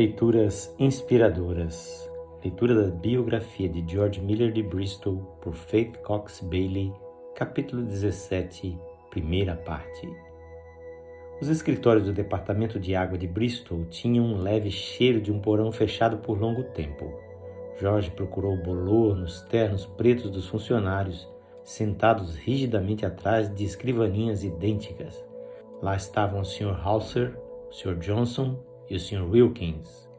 Leituras inspiradoras. Leitura da biografia de George Miller de Bristol por Faith Cox Bailey, capítulo 17, primeira parte. Os escritórios do Departamento de Água de Bristol tinham um leve cheiro de um porão fechado por longo tempo. Jorge procurou bolor nos ternos pretos dos funcionários, sentados rigidamente atrás de escrivaninhas idênticas. Lá estavam o Sr. Hauser, o Sr. Johnson e o Sr. Wilkins.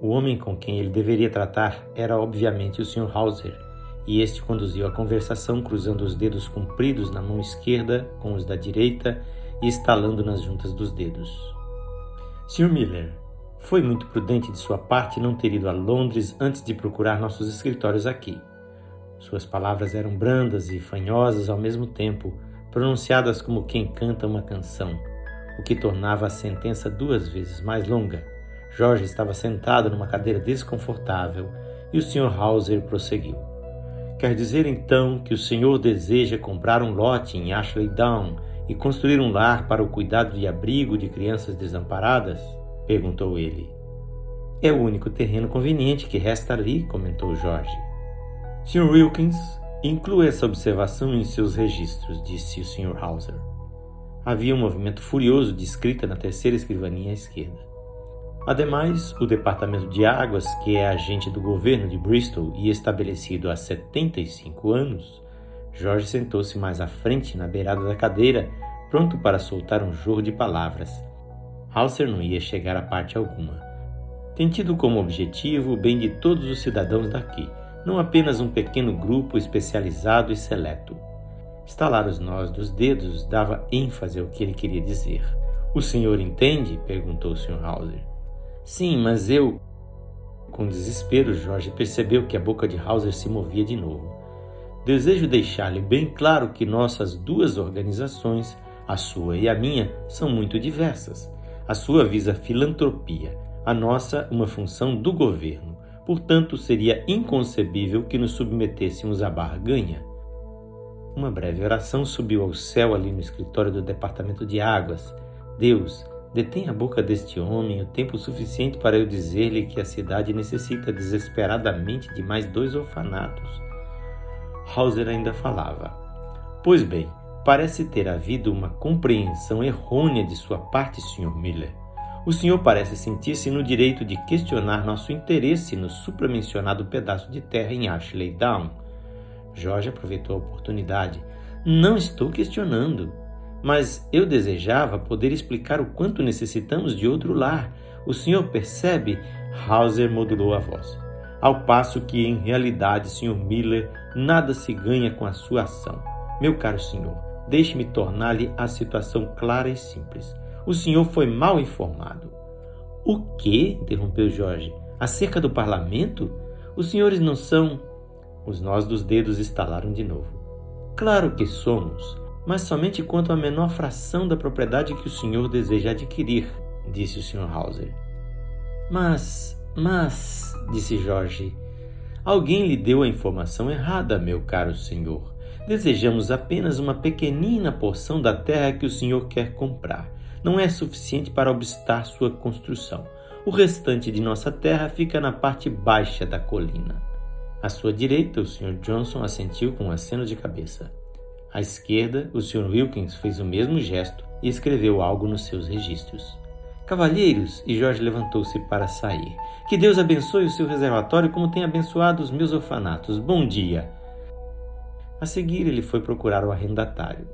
O homem com quem ele deveria tratar era obviamente o Sr. Hauser, e este conduziu a conversação cruzando os dedos compridos na mão esquerda com os da direita e estalando nas juntas dos dedos. Sr. Miller, foi muito prudente de sua parte não ter ido a Londres antes de procurar nossos escritórios aqui. Suas palavras eram brandas e fanhosas ao mesmo tempo, pronunciadas como quem canta uma canção o que tornava a sentença duas vezes mais longa. Jorge estava sentado numa cadeira desconfortável e o Sr. Hauser prosseguiu. Quer dizer então que o senhor deseja comprar um lote em Ashley Down e construir um lar para o cuidado e abrigo de crianças desamparadas? perguntou ele. É o único terreno conveniente que resta ali, comentou Jorge. Sr. Wilkins, inclua essa observação em seus registros, disse o Sr. Hauser. Havia um movimento furioso de escrita na terceira escrivaninha à esquerda. Ademais, o Departamento de Águas, que é agente do governo de Bristol e estabelecido há 75 anos, Jorge sentou-se mais à frente, na beirada da cadeira, pronto para soltar um jorro de palavras. Hauser não ia chegar a parte alguma. Tem tido como objetivo o bem de todos os cidadãos daqui, não apenas um pequeno grupo especializado e seleto. Estalar os nós dos dedos dava ênfase ao que ele queria dizer. O senhor entende? perguntou o Sr. Hauser. Sim, mas eu. Com desespero, Jorge percebeu que a boca de Hauser se movia de novo. Desejo deixar-lhe bem claro que nossas duas organizações, a sua e a minha, são muito diversas. A sua visa filantropia, a nossa, uma função do governo. Portanto, seria inconcebível que nos submetêssemos à barganha. Uma breve oração subiu ao céu ali no escritório do departamento de águas. Deus, detém a boca deste homem o tempo suficiente para eu dizer-lhe que a cidade necessita desesperadamente de mais dois orfanatos. Hauser ainda falava. Pois bem, parece ter havido uma compreensão errônea de sua parte, Sr. Miller. O senhor parece sentir-se no direito de questionar nosso interesse no supramencionado pedaço de terra em Ashley Down Jorge aproveitou a oportunidade. Não estou questionando, mas eu desejava poder explicar o quanto necessitamos de outro lar. O senhor percebe? Hauser modulou a voz. Ao passo que, em realidade, Sr. Miller, nada se ganha com a sua ação. Meu caro senhor, deixe-me tornar-lhe a situação clara e simples. O senhor foi mal informado. O quê? interrompeu Jorge. Acerca do parlamento? Os senhores não são. Os nós dos dedos estalaram de novo. Claro que somos, mas somente quanto à menor fração da propriedade que o senhor deseja adquirir, disse o Sr. Hauser. Mas, mas, disse Jorge, alguém lhe deu a informação errada, meu caro senhor. Desejamos apenas uma pequenina porção da terra que o senhor quer comprar. Não é suficiente para obstar sua construção. O restante de nossa terra fica na parte baixa da colina. À sua direita, o Sr. Johnson assentiu com um aceno de cabeça. À esquerda, o Sr. Wilkins fez o mesmo gesto e escreveu algo nos seus registros. Cavalheiros, e Jorge levantou-se para sair. Que Deus abençoe o seu reservatório como tem abençoado os meus orfanatos. Bom dia. A seguir, ele foi procurar o arrendatário.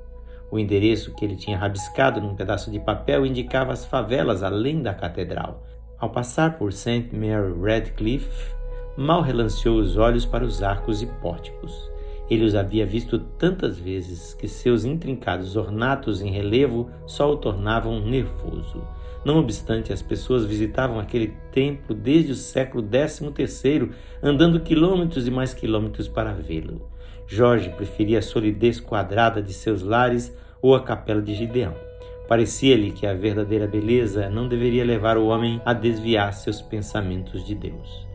O endereço que ele tinha rabiscado num pedaço de papel indicava as favelas além da catedral. Ao passar por St. Mary Redcliffe, mal relanceou os olhos para os arcos e pórticos. Ele os havia visto tantas vezes que seus intrincados ornatos em relevo só o tornavam nervoso. Não obstante, as pessoas visitavam aquele templo desde o século XIII, andando quilômetros e mais quilômetros para vê-lo. Jorge preferia a solidez quadrada de seus lares ou a capela de Gideão. Parecia-lhe que a verdadeira beleza não deveria levar o homem a desviar seus pensamentos de Deus.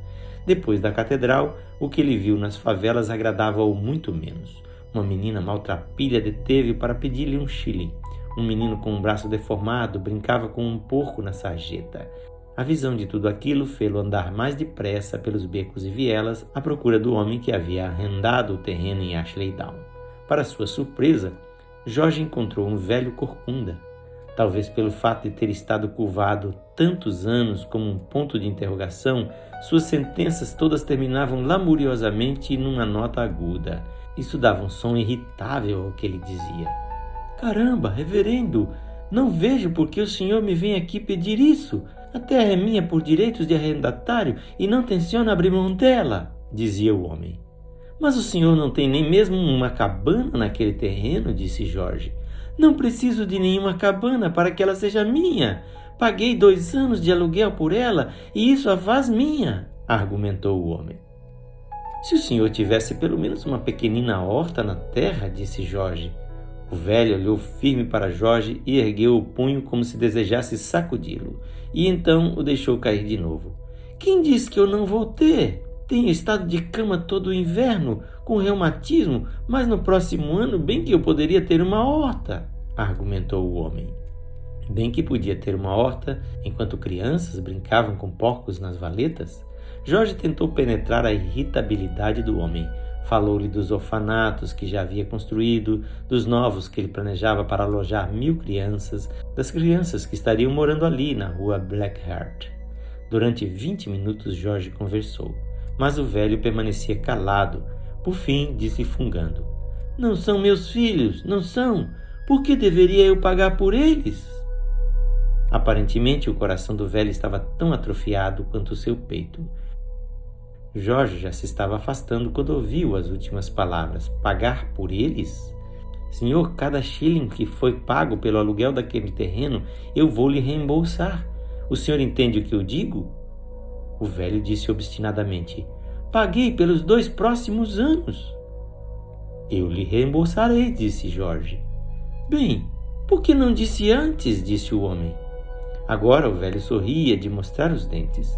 Depois da catedral, o que ele viu nas favelas agradava-o muito menos. Uma menina maltrapilha deteve-o para pedir-lhe um chile. Um menino com um braço deformado brincava com um porco na sarjeta. A visão de tudo aquilo fê-lo andar mais depressa pelos becos e vielas à procura do homem que havia arrendado o terreno em Ashley Down. Para sua surpresa, Jorge encontrou um velho corcunda. Talvez pelo fato de ter estado curvado tantos anos como um ponto de interrogação, suas sentenças todas terminavam lamuriosamente numa nota aguda. Isso dava um som irritável ao que ele dizia. Caramba, reverendo, não vejo por que o senhor me vem aqui pedir isso. A terra é minha por direitos de arrendatário e não tenciono abrir mão dela, dizia o homem. Mas o senhor não tem nem mesmo uma cabana naquele terreno, disse Jorge. Não preciso de nenhuma cabana para que ela seja minha. Paguei dois anos de aluguel por ela e isso a faz minha, argumentou o homem. Se o senhor tivesse pelo menos uma pequenina horta na terra, disse Jorge. O velho olhou firme para Jorge e ergueu o punho como se desejasse sacudi-lo, e então o deixou cair de novo. Quem disse que eu não vou ter? Tenho estado de cama todo o inverno, com reumatismo, mas no próximo ano bem que eu poderia ter uma horta, argumentou o homem. Bem que podia ter uma horta enquanto crianças brincavam com porcos nas valetas. Jorge tentou penetrar a irritabilidade do homem. Falou-lhe dos orfanatos que já havia construído, dos novos que ele planejava para alojar mil crianças, das crianças que estariam morando ali na rua Blackheart. Durante vinte minutos Jorge conversou mas o velho permanecia calado. Por fim, disse fungando: Não são meus filhos, não são. Por que deveria eu pagar por eles? Aparentemente, o coração do velho estava tão atrofiado quanto o seu peito. Jorge já se estava afastando quando ouviu as últimas palavras. Pagar por eles? Senhor, cada shilling que foi pago pelo aluguel daquele terreno, eu vou lhe reembolsar. O senhor entende o que eu digo? O velho disse obstinadamente: Paguei pelos dois próximos anos. Eu lhe reembolsarei, disse Jorge. Bem, por que não disse antes? disse o homem. Agora o velho sorria de mostrar os dentes.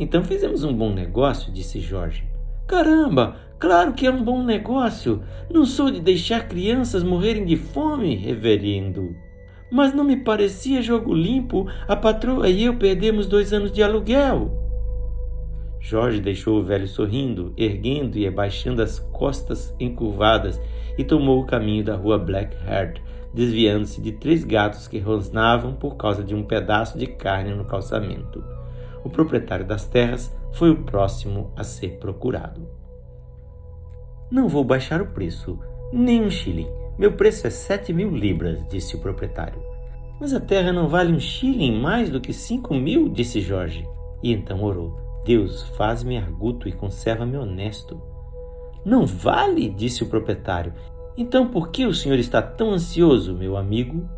Então fizemos um bom negócio, disse Jorge. Caramba, claro que é um bom negócio. Não sou de deixar crianças morrerem de fome, reverendo. Mas não me parecia jogo limpo a patroa e eu perdemos dois anos de aluguel. Jorge deixou o velho sorrindo, erguendo e abaixando as costas encurvadas e tomou o caminho da rua Blackheart, desviando-se de três gatos que rosnavam por causa de um pedaço de carne no calçamento. O proprietário das terras foi o próximo a ser procurado. Não vou baixar o preço, nem um shilling. Meu preço é sete mil libras, disse o proprietário. Mas a terra não vale um shilling mais do que cinco mil, disse Jorge. E então orou. Deus, faz-me arguto e conserva-me honesto. Não vale? disse o proprietário. Então por que o senhor está tão ansioso, meu amigo?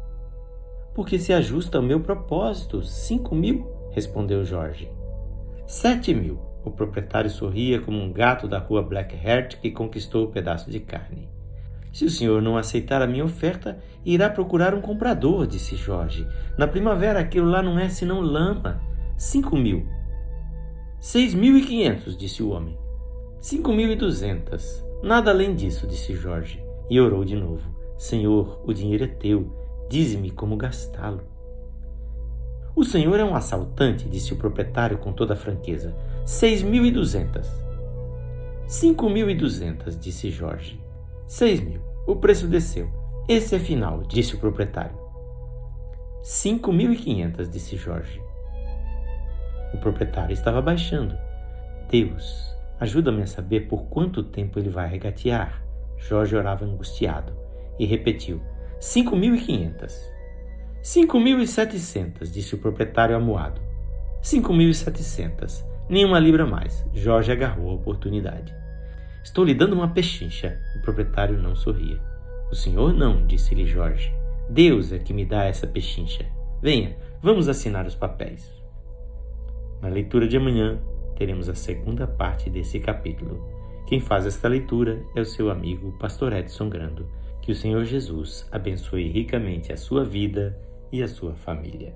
Porque se ajusta ao meu propósito. Cinco mil, respondeu Jorge. Sete mil. O proprietário sorria como um gato da rua Blackheart que conquistou o pedaço de carne. Se o senhor não aceitar a minha oferta, irá procurar um comprador, disse Jorge. Na primavera aquilo lá não é senão lama. Cinco mil. Seis mil e quinhentos, disse o homem. Cinco mil e duzentas. Nada além disso, disse Jorge, e orou de novo. Senhor, o dinheiro é teu, dize-me como gastá-lo. O senhor é um assaltante, disse o proprietário com toda franqueza. Seis mil e duzentas. Cinco mil e duzentas, disse Jorge. Seis mil. O preço desceu. Esse é final, disse o proprietário. Cinco mil e quinhentas, disse Jorge. O proprietário estava baixando. Deus, ajuda-me a saber por quanto tempo ele vai regatear. Jorge orava angustiado e repetiu: Cinco mil e quinhentas. Cinco mil e setecentas, disse o proprietário amuado. Cinco mil e setecentas. Nenhuma libra mais. Jorge agarrou a oportunidade. Estou lhe dando uma pechincha. O proprietário não sorria. O senhor não, disse-lhe Jorge. Deus é que me dá essa pechincha. Venha, vamos assinar os papéis. Na leitura de amanhã, teremos a segunda parte desse capítulo. Quem faz esta leitura é o seu amigo Pastor Edson Grando. Que o Senhor Jesus abençoe ricamente a sua vida e a sua família.